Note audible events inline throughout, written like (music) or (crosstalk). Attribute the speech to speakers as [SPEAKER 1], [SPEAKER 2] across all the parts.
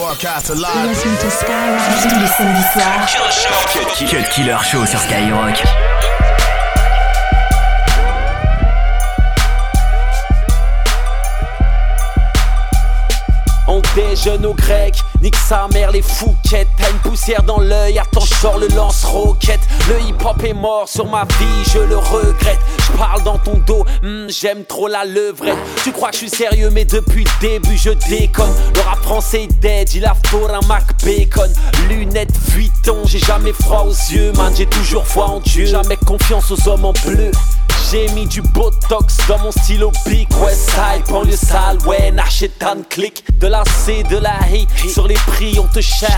[SPEAKER 1] Broadcast live. Listen to Skyrock tous les samedis soirs.
[SPEAKER 2] Cut Killer Show sur Skyrock.
[SPEAKER 3] On déjeune au grec, nique sa mère les fouquettes. T'as une poussière dans l'œil, attends je le lance-roquette. Le hip-hop est mort sur ma vie, je le regrette. Je parle dans ton dos, hmm, j'aime trop la levrette. Tu crois que je suis sérieux mais depuis le début je déconne. Le rap français est dead, il a fort un Mac Bacon. Lunettes Vuitton, j'ai jamais froid aux yeux man J'ai toujours foi en Dieu, jamais confiance aux hommes en bleu j'ai mis du botox dans mon stylo Big West Side, banlieue sale, ouais, Nachetan click De la C, de la I, sur les prix on te chale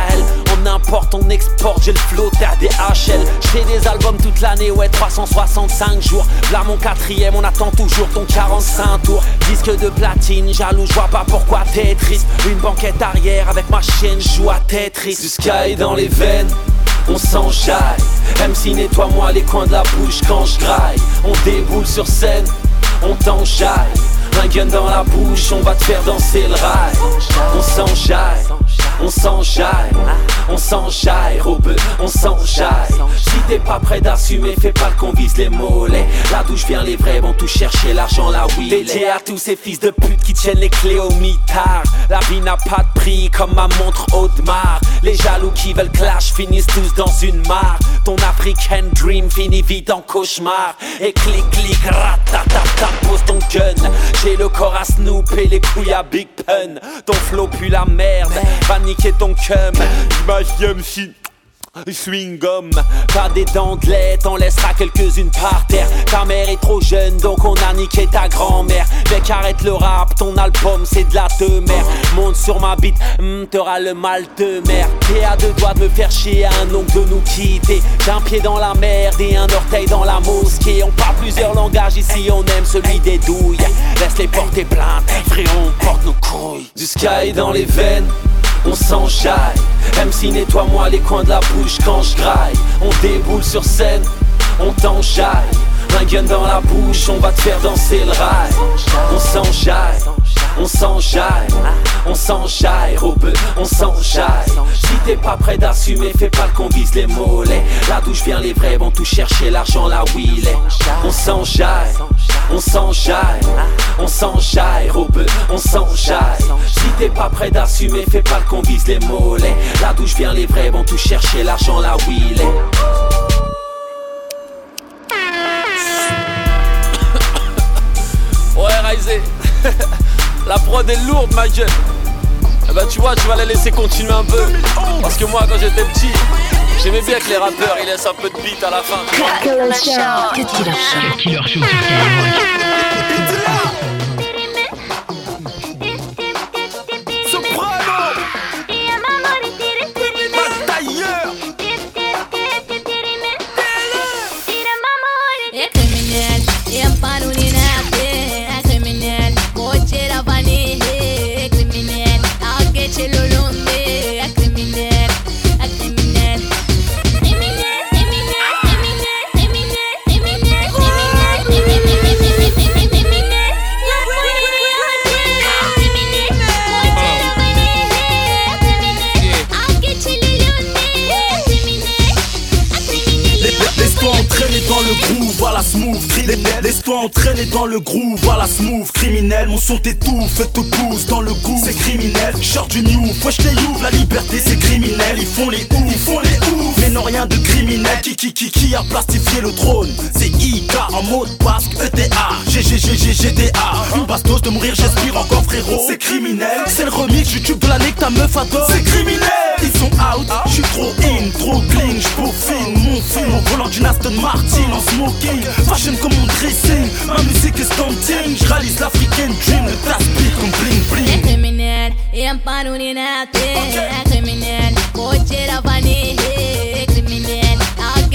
[SPEAKER 3] On importe, on exporte, j'ai le flow, t'as des HL J'ai des albums toute l'année, ouais, 365 jours. Là mon quatrième, on attend toujours ton 45 tours. Disque de platine, jaloux, je vois pas pourquoi t'es triste Une banquette arrière avec ma chienne, joue à Tetris. Du sky dans les veines on s'enjaille. MC nettoie-moi les coins de la bouche quand je graille. On déboule sur scène, on t'enjaille. Un gun dans la bouche, on va te faire danser le rail. On s'enjaille, on s'enjaille, on s'enjaille, robeux, on s'enjaille. Si t'es pas prêt d'assumer, fais pas qu'on vise les mollets. Là d'où je viens, les vrais vont tout chercher, l'argent là oui. Dédié à tous ces fils de pute qui tiennent les clés au mitard. La vie n'a pas de prix comme ma montre Audemars. Les jaloux qui veulent clash finissent tous dans une mare. Ton African dream finit vite en cauchemar. Et clic clic, ratatata, pose ton gun. J'ai le corps à Snoop et les couilles à Big Pun. Ton flow pue la merde, va niquer ton cum. Image si Swing gum, pas des dentelettes, on laissera quelques-unes par terre. Ta mère est trop jeune, donc on a niqué ta grand-mère. Mec, arrête le rap, ton album c'est de la mère. Monte sur ma bite, hmm, t'auras le mal de mer. T'es à deux doigts de me faire chier, un oncle de nous quitter. J'ai un pied dans la merde et un orteil dans la mosquée. On parle plusieurs langages ici, on aime celui des douilles. Laisse-les porter plainte, frérot, porte nos couilles. Du sky dans les veines on s'enjaille. MC nettoie-moi les coins de la bouche quand je graille. On déboule sur scène, on t'enjaille. Un gun dans la bouche, on va te faire danser le rail. On s'enjaille, on s'enjaille, on s'enjaille, robeux, on s'enjaille. Si t'es pas prêt d'assumer, fais pas qu'on vise les mollets. Là d'où je viens, les vrais vont tout chercher, l'argent là où il est. On s'enjaille, on s'enjaille, on s'enjaille, robeux, on s'enjaille. Si t'es pas prêt d'assumer, fais pas qu'on vise les mollets. Là d'où je viens, les vrais vont tout chercher, l'argent là où il est. (laughs) La prod est lourde, ma gueule. Eh ben, tu vois, tu vas la laisser continuer un peu. Parce que moi, quand j'étais petit, j'aimais bien que les rappeurs ils laissent un peu de beat à la fin. Killer Show. Killer Show.
[SPEAKER 4] Laisse-toi dans le groove, voilà smooth, criminel. Mon son t'étouffe, te pousse dans le goût, c'est criminel. Short du new, wesh les ouvre, la liberté c'est criminel. Ils font les ouf, ils font les rien de criminel. Qui qui qui qui a plastifié le trône? C'est IK en mode basque, ETA, GGGG, GTA. Une bastos de mourir, j'aspire encore frérot. C'est criminel, c'est le remix YouTube de l'année que ta meuf adore. C'est criminel, ils sont out, je suis trop in, trop clean, j'peaufine mon film en volant d'une Aston Martin en smoking. Fashion comme mon dressing, ma musique est stunting. J'réalise l'African dream, le tas comme bling bling.
[SPEAKER 5] Criminel, e amparo ni nate. É criminel, coche la vani.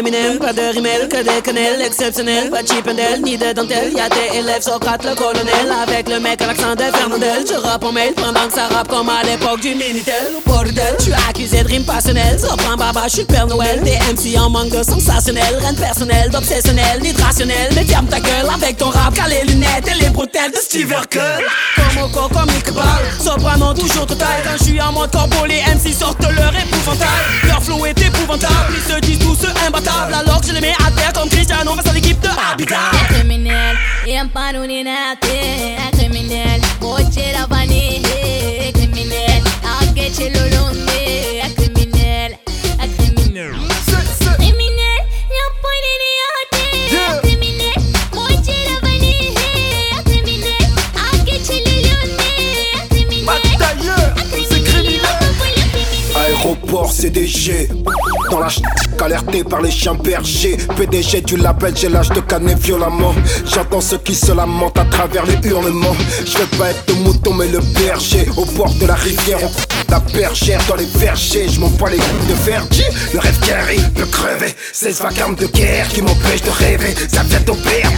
[SPEAKER 6] Eminem, pas de rimel, que des quenelles exceptionnels, pas de chipendel, ni de dentelle. Y'a des élèves Socrate, le colonel, avec le mec à l'accent de Fernandel. Je rappe en mail pendant que ça rappe comme à l'époque du Minitel. Au bordel, suis accusé de rime passionnelle. Sopran baba, je suis Père Noël. Des MC en manque de sensationnel, reine personnelle, d'obsessionnel, ni de rationnel. Mais ferme ta gueule avec ton rap, car les lunettes et les bretelles de Steve Urkel. Comme au corps, comme Iqbal, soprano toujours total. Quand je suis en mode corbeau, les MC sortent leur épouvantail. Leur flow est épouvantable, ils se disent tous imbattables. Alors que je les mets à terre comme Cristiano face à l'équipe de Habitat.
[SPEAKER 5] É criminal,
[SPEAKER 7] CDG Dans la ch... alerté par les chiens bergers. PDG du label j'ai l'âge de canner violemment. J'entends ceux qui se lamentent à travers les hurlements. Je veux pas être le mouton mais le berger. Au bord de la rivière on la bergère dans les vergers. Je m'en les coups de verger Le rêve arrive peut crever 16 vacarmes de guerre qui m'empêchent de rêver. Ça vient au père,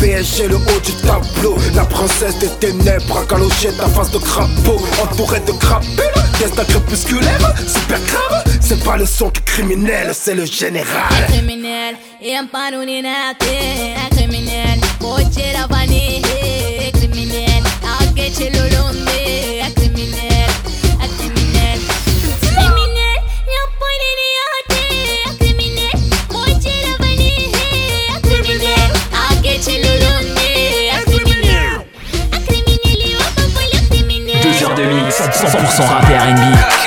[SPEAKER 7] PSG le haut du tableau. La princesse des ténèbres galocher ta face de crapaud. Entourée de crapules Destin crépusculaire Super grave c'est pas le son qui criminel, c'est le général.
[SPEAKER 5] É criminel, em paro ni nate. É criminel, coche la vani. É criminel, a que te lo londe. É criminel, é criminel. Criminel, não pode ni ate. É criminel, coche la vani. Criminel, a que te lo londe. Criminel, é criminel, eu tô falhando criminel.
[SPEAKER 2] Deux heures de mix, 100% rappé R&B.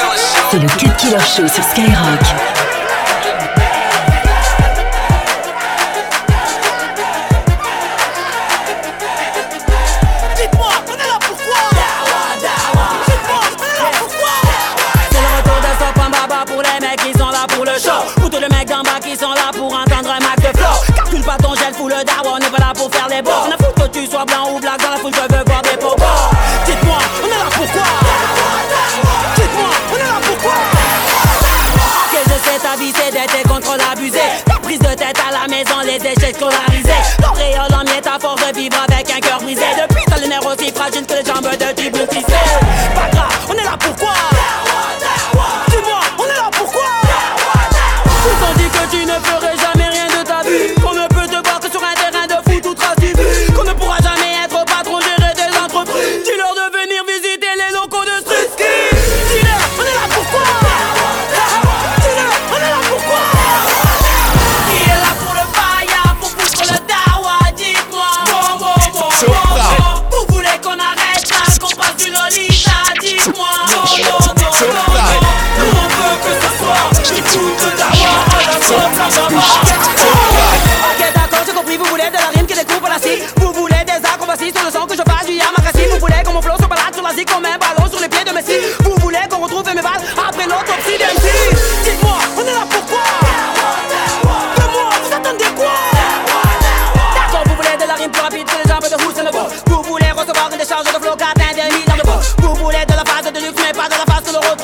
[SPEAKER 1] C'est Le kill killer show sur Skyrock.
[SPEAKER 6] Dites-moi, on est là pour quoi? Dites-moi, on est là pour? C'est le retour de Sofamaba pour les mecs qui sont là pour le show. Foutre de mecs en bas qui sont là pour entendre un mac-clown. Captule pas ton gel, fous le daron, on est pas là pour faire les boss. Faut que tu sois blanc ou blague. Scolarisés L'auréole en miettes à force de vivre avec un cœur brisé. Depuis t'as le nerf aussi fragile que les jambes de tissé Pas grave, on est là pourquoi?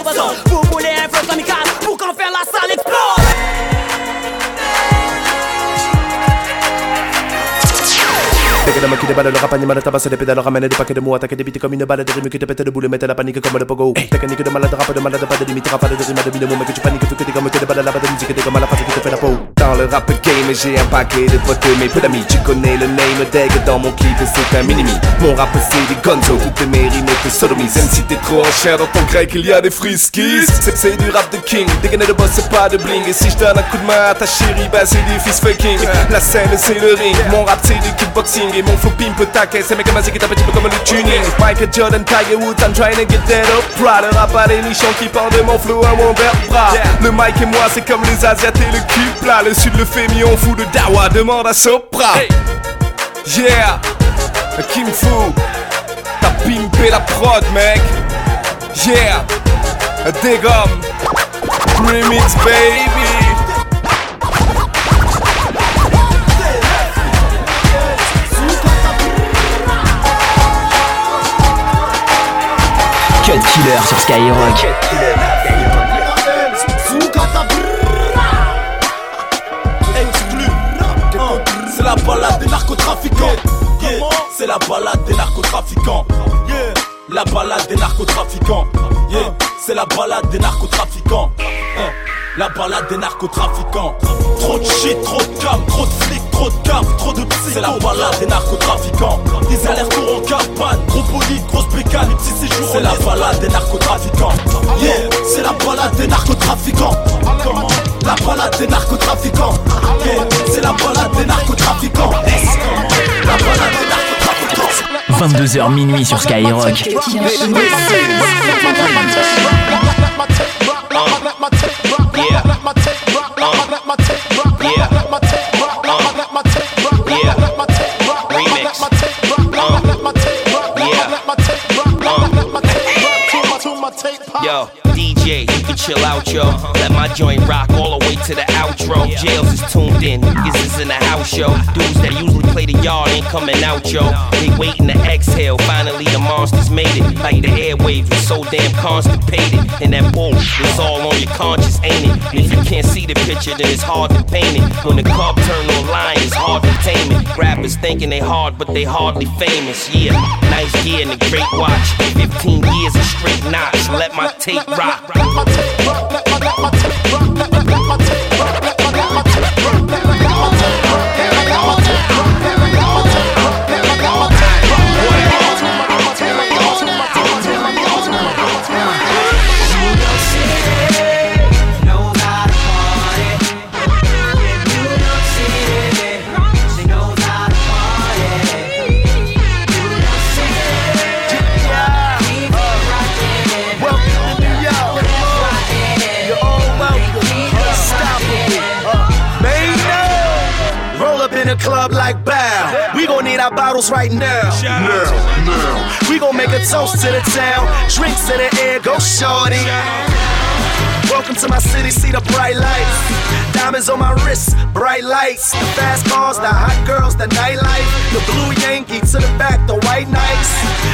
[SPEAKER 6] Le à son Vous voulez un flow kamikaze pour qu'enfin la salle explose
[SPEAKER 8] Dès que la qui déballe le rap animal tabasse des pédales ramène des paquets de mots attaquer des bites comme une balle des rimes qui te pètent de boule mettre la panique comme le pogo. Technique de malade rap de malade pas de limite rafale de rime de minimum mais que tu paniques vu que t'es comme que des balles là-bas de musique t'es comme à la face qui te fait la peau le rap game j'ai un paquet de potes mais peu d'amis Tu connais le name tag dans mon clip c'est un minimi. Mon rap c'est des gonzo toutes mes rimes te sodomisent Même si t'es trop en chair dans ton grec il y a des friskies. C'est du rap de king Dégainer de boss c'est pas de bling. Et si je donne un coup de main à ta chérie bah c'est du fist fucking La scène c'est le ring. Mon rap c'est du kickboxing. Et mon flow pimp taquet C'est mec magique qui tape un petit peu comme le tuning. Michael Jordan, Tiger Woods I'm trying to get that up. Bra Le rap à l'émission qui parle de mon flow à mon vertebras Le mic et moi c'est comme les asiates et le cul plat. Le sud le fait mis on fout de dawa Demande à Sopra. Yeah King Fu. T'as pimpé la prod mec. Yeah Dégomme Remix baby.
[SPEAKER 2] Cut Killer sur Skyrock.
[SPEAKER 4] La balade des narcotrafiquants. C'est la balade des narcotrafiquants. La balade des narcotrafiquants. C'est la balade des narcotrafiquants. La balade des narcotrafiquants. Trop de shit, trop de cam, trop de flics, trop de cap, trop de psy. C'est la balade des narcotrafiquants. Des allers-retours en cabane, gros bolide, grosse bécane, les petits séjours. C'est la balade des narcotrafiquants. Yeah, c'est la balade des narcotrafiquants. Comment La balade des narcotrafiquants. Yeah, c'est la balade des narcotrafiquants. La balade des narcotrafiquants.
[SPEAKER 1] 22h minuit sur Skyrock.
[SPEAKER 9] Yo, can chill out, yo. Let my joint rock all the way to the outro. Jails is tuned in, niggas is in the house, yo. Dudes that usually play the yard ain't coming out, yo. They waiting to exhale. Finally, the monsters made it. Like the airwaves was so damn constipated. And that bull is all on your conscience, ain't it? And if you can't see the picture, then it's hard to paint it. When the cub turn online, it's hard to tame it. Rappers thinking they hard, but they hardly famous. Yeah, nice gear and a great watch. 15 years of straight knots. Let my tape rock.
[SPEAKER 10] Roll up in a club like Bow. We gon' need our bottles right now. Now, now. We gon' make a toast to the town. Drinks in the air, go shorty. Welcome to my city, see the bright lights. Diamonds on my wrists, bright lights. The fast cars, the hot girls, the nightlife. The blue Yankee to the back, the white nights.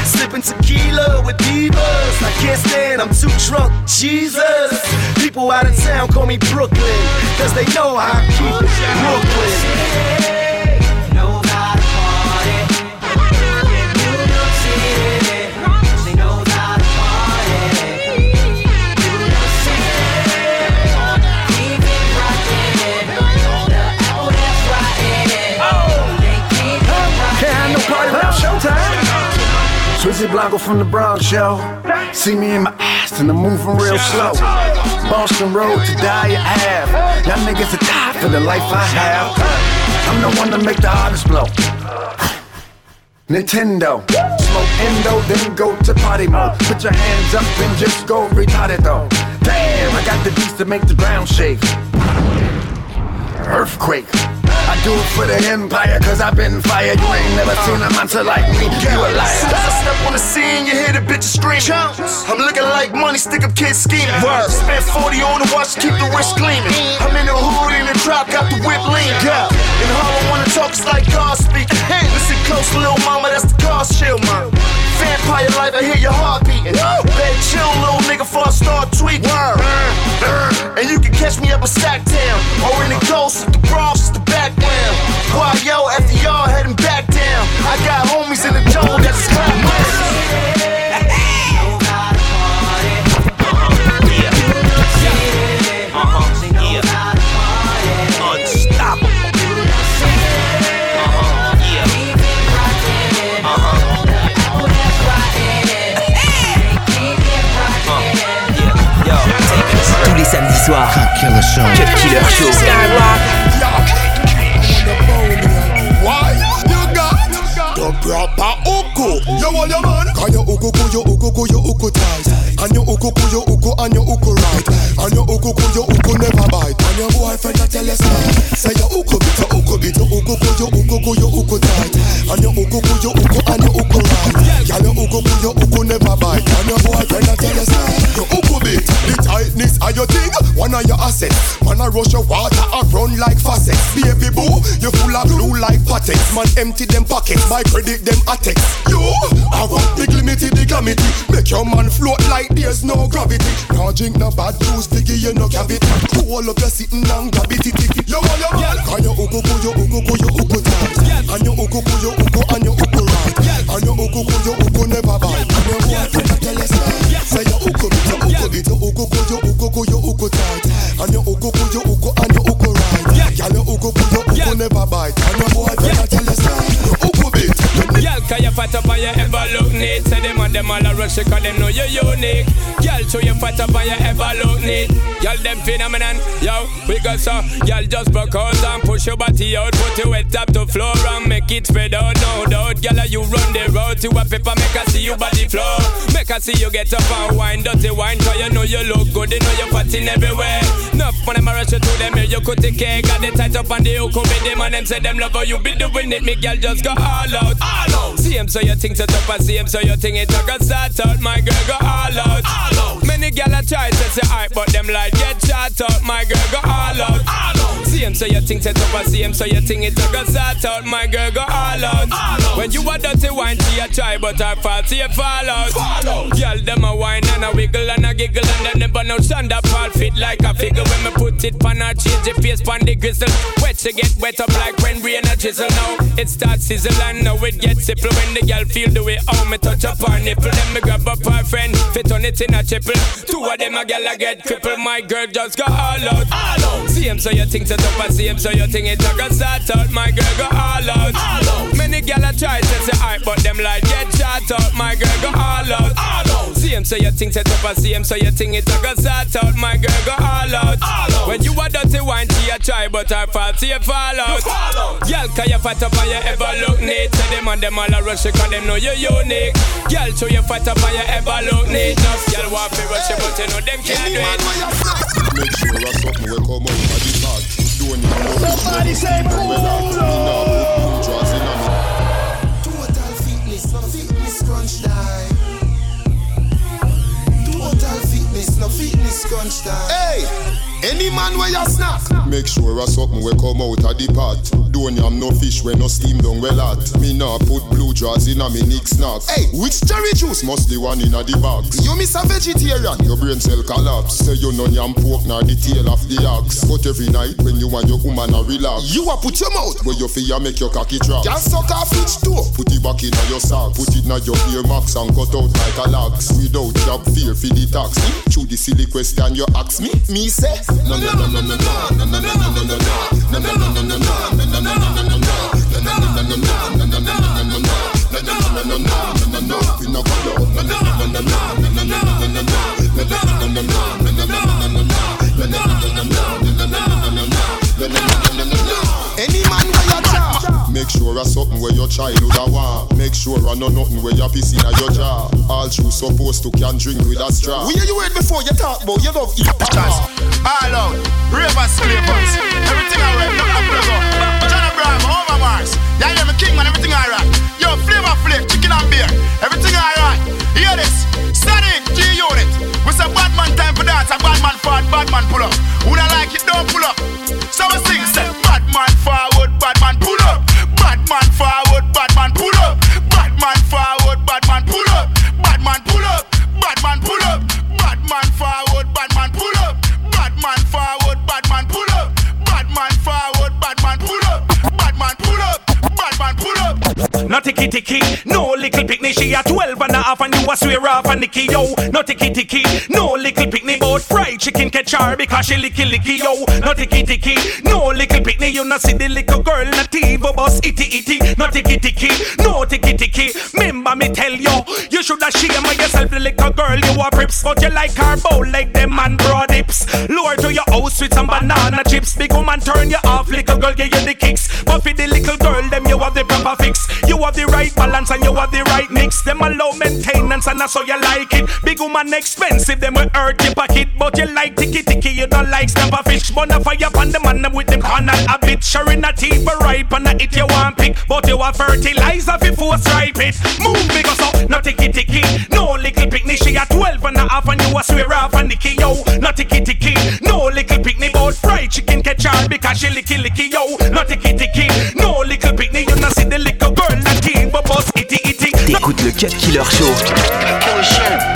[SPEAKER 10] Sipping tequila with divas. I can't stand, I'm too drunk. Jesus. People out of town call me Brooklyn. Cause they know how I keep it. Brooklyn.
[SPEAKER 11] Swizzy Blanco from the Bronx, yo. See me in my ass and I'm moving real slow. Boston Road to die have. Y'all niggas are tired for the life I have. I'm the one to make the hardest blow. Nintendo. Smoke endo, then go to party mode. Put your hands up and just go retarded though. Damn, I got the beats to make the ground shake. Earthquake. I do it for the empire, cause I've been fired. You ain't never seen a monster like me. You a liar.
[SPEAKER 12] I step on the scene, you hear the bitches screaming. I'm looking like money, stick up kids scheming. Word. Spent 40 on the watch, keep the wrist gleaming. I'm in the hood, in the trap, got the whip lean. Yeah. In Harlem, wanna talk, it's like God speaking. (laughs)
[SPEAKER 1] Cut Killer Show.
[SPEAKER 13] The proper uku. You want your man? Can you uku ku you uku ku you uku tight? And you uku ku you uku and you uku right? And you uku ku you uku never bite. And your boyfriend a tell you. Say you uku bit you uku bit you uku ku you uku ku you uku tight. And you uku ku you uku and you uku right? Girl you uku ku you uku never bite. And your boyfriend a tell you stop. You uku bit the tightness of your thing. One inna your assets. Man, I rush your water, I run like faucets. Baby boo, you full of glue like patex. Man, empty them pockets, my credit them attacks. Yo, I want big limited the calamity. Make your man float like there's no gravity. Now drink no bad juice, diggy you no cavity. Cool up your sitting and grab it, it, it. Yo, yo, yo, can you uku, you uku, you uku. And you uku, you uku, and you uku right. And you uku, you uku never bite. And your ugo pull your ugo and your ugo right. Yeah, girl your ugo pull your ugo never bite. And your
[SPEAKER 14] fat up and you ever look neat? Say them and them all a rush cause them know you're unique. Girl, show you fat up and you ever look neat. Girl, them phenomenon, yo, we got so. Girl, just broke out and push your body out, put your head up to floor and make it spread out, no doubt. Girl, you run the road to a paper, make I see you body flow. Make I see you get up and wine, dirty wine, cause you know you look good, you know you're fatting everywhere. Enough when them a rush you to them, you could take care, got the tight up on the hook with them, and them say them love how you be doing it, me girl just go all out, all out. See him so you think so tough, I see him so you think it, I got start out, my girl go all out, all out. Many gal a try to say hype, but them like get shot out, my girl go all out, all out. See him so you think set up, see him so you think it, I got start out, my girl go all out, all out. When you a dirty wine, she a try, but her fault, see you fall out, fall. Girl, them a wine and a wiggle and a giggle, and them never no stand up, fall fit like a figure. When me put it pan her, change the face pan the gristle. Wet she get wet up like when rain a drizzle. Now it starts sizzle and now it gets simple when the girl feel the way how me touch up her nipple. Then me grab up her friend, fit on it in a triple. Two of them a girl a get crippled. My girl just go all out, all out. See him so you think set up, I see him so you think it a go start out. My girl go all out, all out. Many girl a try to say hype, but them like shot out. My girl go all out, all out. See him so you think set up, I see him so you think it a go start out. My girl go all out, all out. When you a dirty wine, she a try, but her fault see you fall out. Girl, can you fat up and you ever look neat? Say them and them all a rush cause them know you unique. Girl, show you fat up and you ever look neat. Enough girl want to rush you, but you know them can't do it.
[SPEAKER 13] Make sure that's something we come out of the pot. Don't you know
[SPEAKER 15] Somebody say Polo!
[SPEAKER 13] Total scrunch die. Total fitness, no fitness scrunch.
[SPEAKER 15] Hey! Any man where you snack?
[SPEAKER 13] Make sure a something we come out of the pot. Don't yam no fish when no steam down well hot. Me nah put blue jaws in a me nick snack.
[SPEAKER 15] Hey, which cherry juice?
[SPEAKER 13] Must the one in a the box.
[SPEAKER 15] You miss a vegetarian.
[SPEAKER 13] Your brain cell collapse. Say you no yam pork nor the tail of the ox. But every night when you and your woman a relax.
[SPEAKER 15] You a put your mouth.
[SPEAKER 13] Where you feel make your cocky drop.
[SPEAKER 15] Can suck off each toe.
[SPEAKER 13] Put it back in your sock. Put it in your ear max and cut out like a lax. Without job fear for the tax. Through the silly question you ask me.
[SPEAKER 15] Me say,
[SPEAKER 13] No no no no no no no no no no no no. Make sure want. Make sure a know nothing where supposed to can drink with a straw.
[SPEAKER 15] We hear you wait before you talk about you love eat pachas. All out, ravers, flavors, everything alright. No applause up. John Abraham, over Mars. Yeah, yeah, me king man, everything alright. Yo, flavor flake, chicken and beer, everything alright. Hear this, Sonic G Unit. We say bad man time for dance, a bad man forward, bad man pull up. Who don't like it, don't pull up. So we sing,
[SPEAKER 16] ticky ticky, no little picnic. She a 12 and a half and you a swear off and Nicky yo. No ticky ticky, no little picnic. But fried chicken catch her because she licky licky yo. No ticky ticky, no little picnic. You not see the little girl na TV bus itty itty. No ticky ticky, no ticky ticky. Remember me tell you, you shoulda shame yourself, the little girl. You a prips, but you like her bowl like them man broad hips. Lure to your house with some banana chips. Big woman turn you off, little girl give you the kicks. But for the little girl, them you have the proper fix. You have the right balance and you have the right mix. Them a low maintenance and that's how you like it. Big woman expensive, them will hurt your pocket. But you like ticky ticky, you don't like snapper fish. Bona fire on the man them with them carnal habit. Sharing a teeth for ripe and a it you want pick. But you have fertilizer fi force ripe it. Move big us up, no ticky ticky. No little picnic, she a 12 and a half and you a swear off and Nicky yo. No ticky ticky, no little picnic, but fried chicken catch all cause she licky licky yo. Not ticky ticky. No little picnic, you not see the little girl that king, but boss itty itty.
[SPEAKER 2] T'écoutes le Cut Killer Show.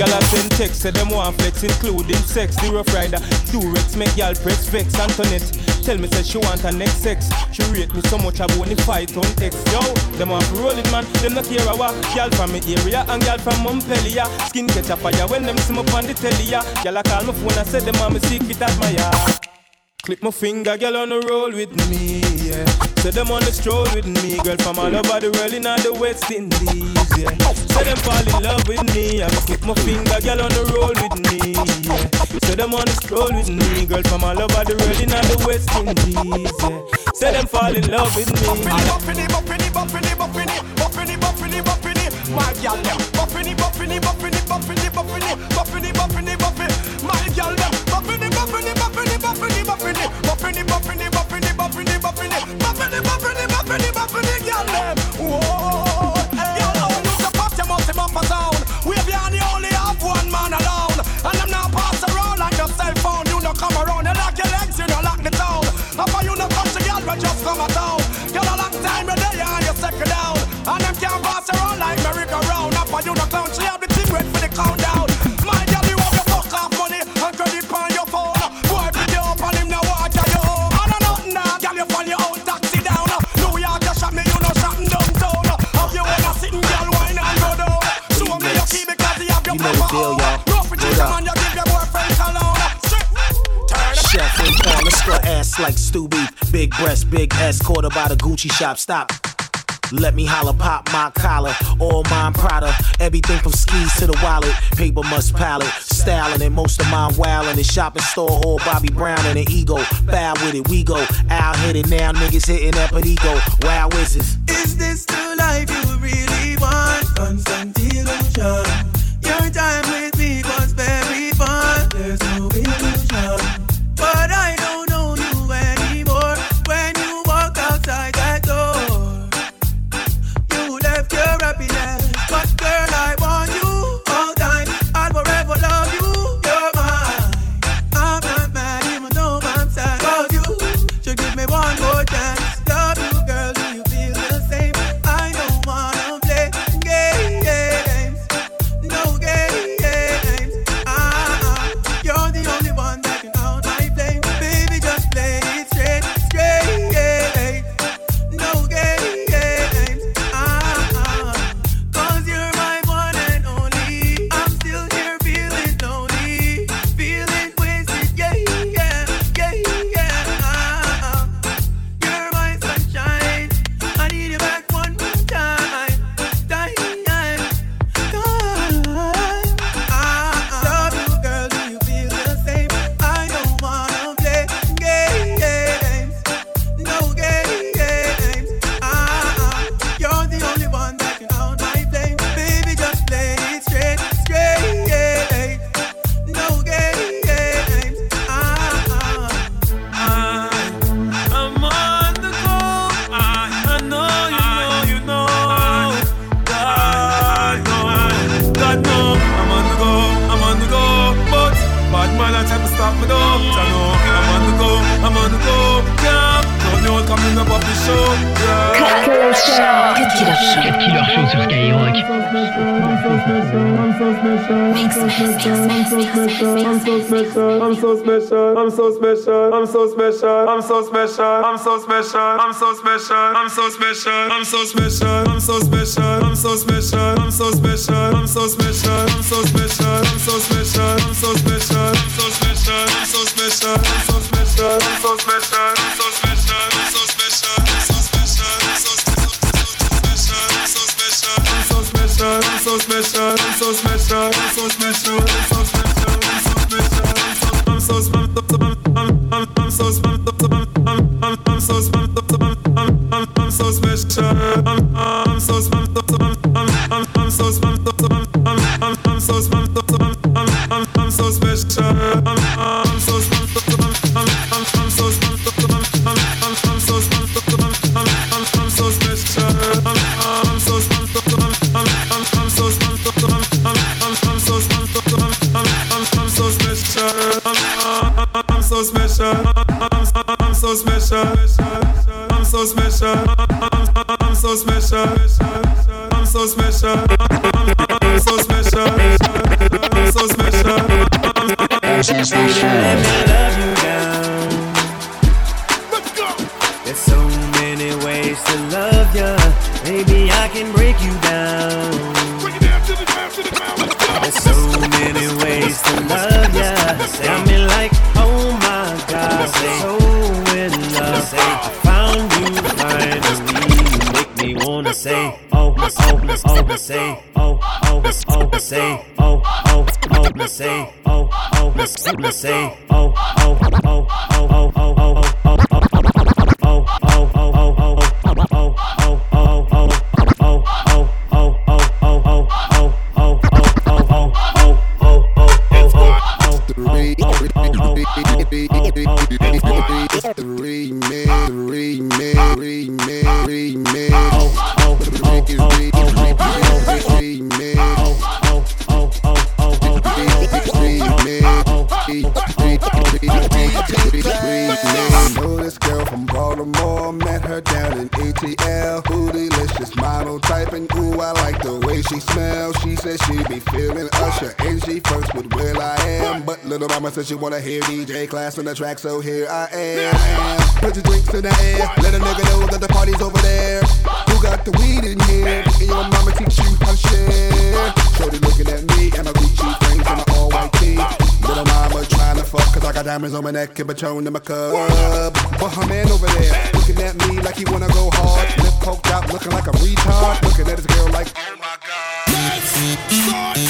[SPEAKER 17] Y'all send text, say them want flex, including sex. The rough rider, Durex, make y'all press vex. Antoinette, tell me say she want her next sex. She rate me so much I want to fight on X. Yo, them want roll it, man. Them not care what. Y'all from me area and y'all from Montpellier. Skin catch a fire when them see me on the telly. Y'all a call my phone and say them want me secret admire. Clip my finger, girl on the roll with me, yeah. Say them on the stroll with me, girl from all over the world in all the West Indies, yeah. Say them fall in love with me, I clip my finger, girl on the roll with me, yeah. Say them on the stroll with me, girl from all over the world in all the West Indies, yeah. Say them fall in love with me.
[SPEAKER 18] Buffini, buffini, buffini, buffini, buffini, buffini, buffini, my gal them. Buffini, buffini, buffini, buffini, buffini, buffini, buffini, buffini, my gal them. Buffini, buffini, buffini, buffini, buffini, buffini, buffini, buffini, buffing it, buffing it, buffing it, buffing it, gyal, it, them.
[SPEAKER 19] Whoa. Big S, quarter by the Gucci shop. Stop. Let me holler, pop my collar, all mine Prada. Everything from skis to the wallet, paper must palette, styling and most of mine wildin'. The shopping store hall, Bobby Brown and an ego. Foul with it, we go. Out hit it now, niggas hitting that ego. Wow, is this?
[SPEAKER 20] Is this the life you really want? Constant illusion.
[SPEAKER 17] Stop me though. I know I'm on the go. I'm on the go. Yeah. Don't know coming up off the show. Yeah.
[SPEAKER 1] Cut Show. Killer Show
[SPEAKER 2] sur Skyrock.
[SPEAKER 1] Mix Master.
[SPEAKER 17] I'm so special, I'm so special, I'm so special, I'm so special, I'm so special, I'm so special, I'm so special, I'm so special, I'm so special, I'm so special, I'm so special, I'm so special, I'm so special, I'm so special, I'm so special, I'm so special, I'm special, so special, so special.
[SPEAKER 21] Can break you down. There's so many ways to love ya. Got me like, oh my God, so in love. I found you finally. You make me wanna say, oh, oh, oh, say, oh, oh, oh, say, oh, oh, oh, say, oh, oh, say, oh, oh, oh, oh, oh, oh,
[SPEAKER 22] Baltimore, met her down in ATL. Who delicious model typing. Ooh, I like the way she smells. She said she be feeling Usher, and she first with Will I Am. But little mama said she wanna hear DJ Class on the track, so here I am. Put your drinks in the air, let a nigga know that the party's over there. Who got the weed in here? And your mama teach you how to share. Shorty looking at me and my Gucci frames and my all white tee. Little mama trying to fuck, cause I got diamonds on my neck and Patron in my cup. But her man over there, looking at me like he wanna go hard. Lip poked out, looking like a retard. Looking at his girl like, oh my god. Let's start.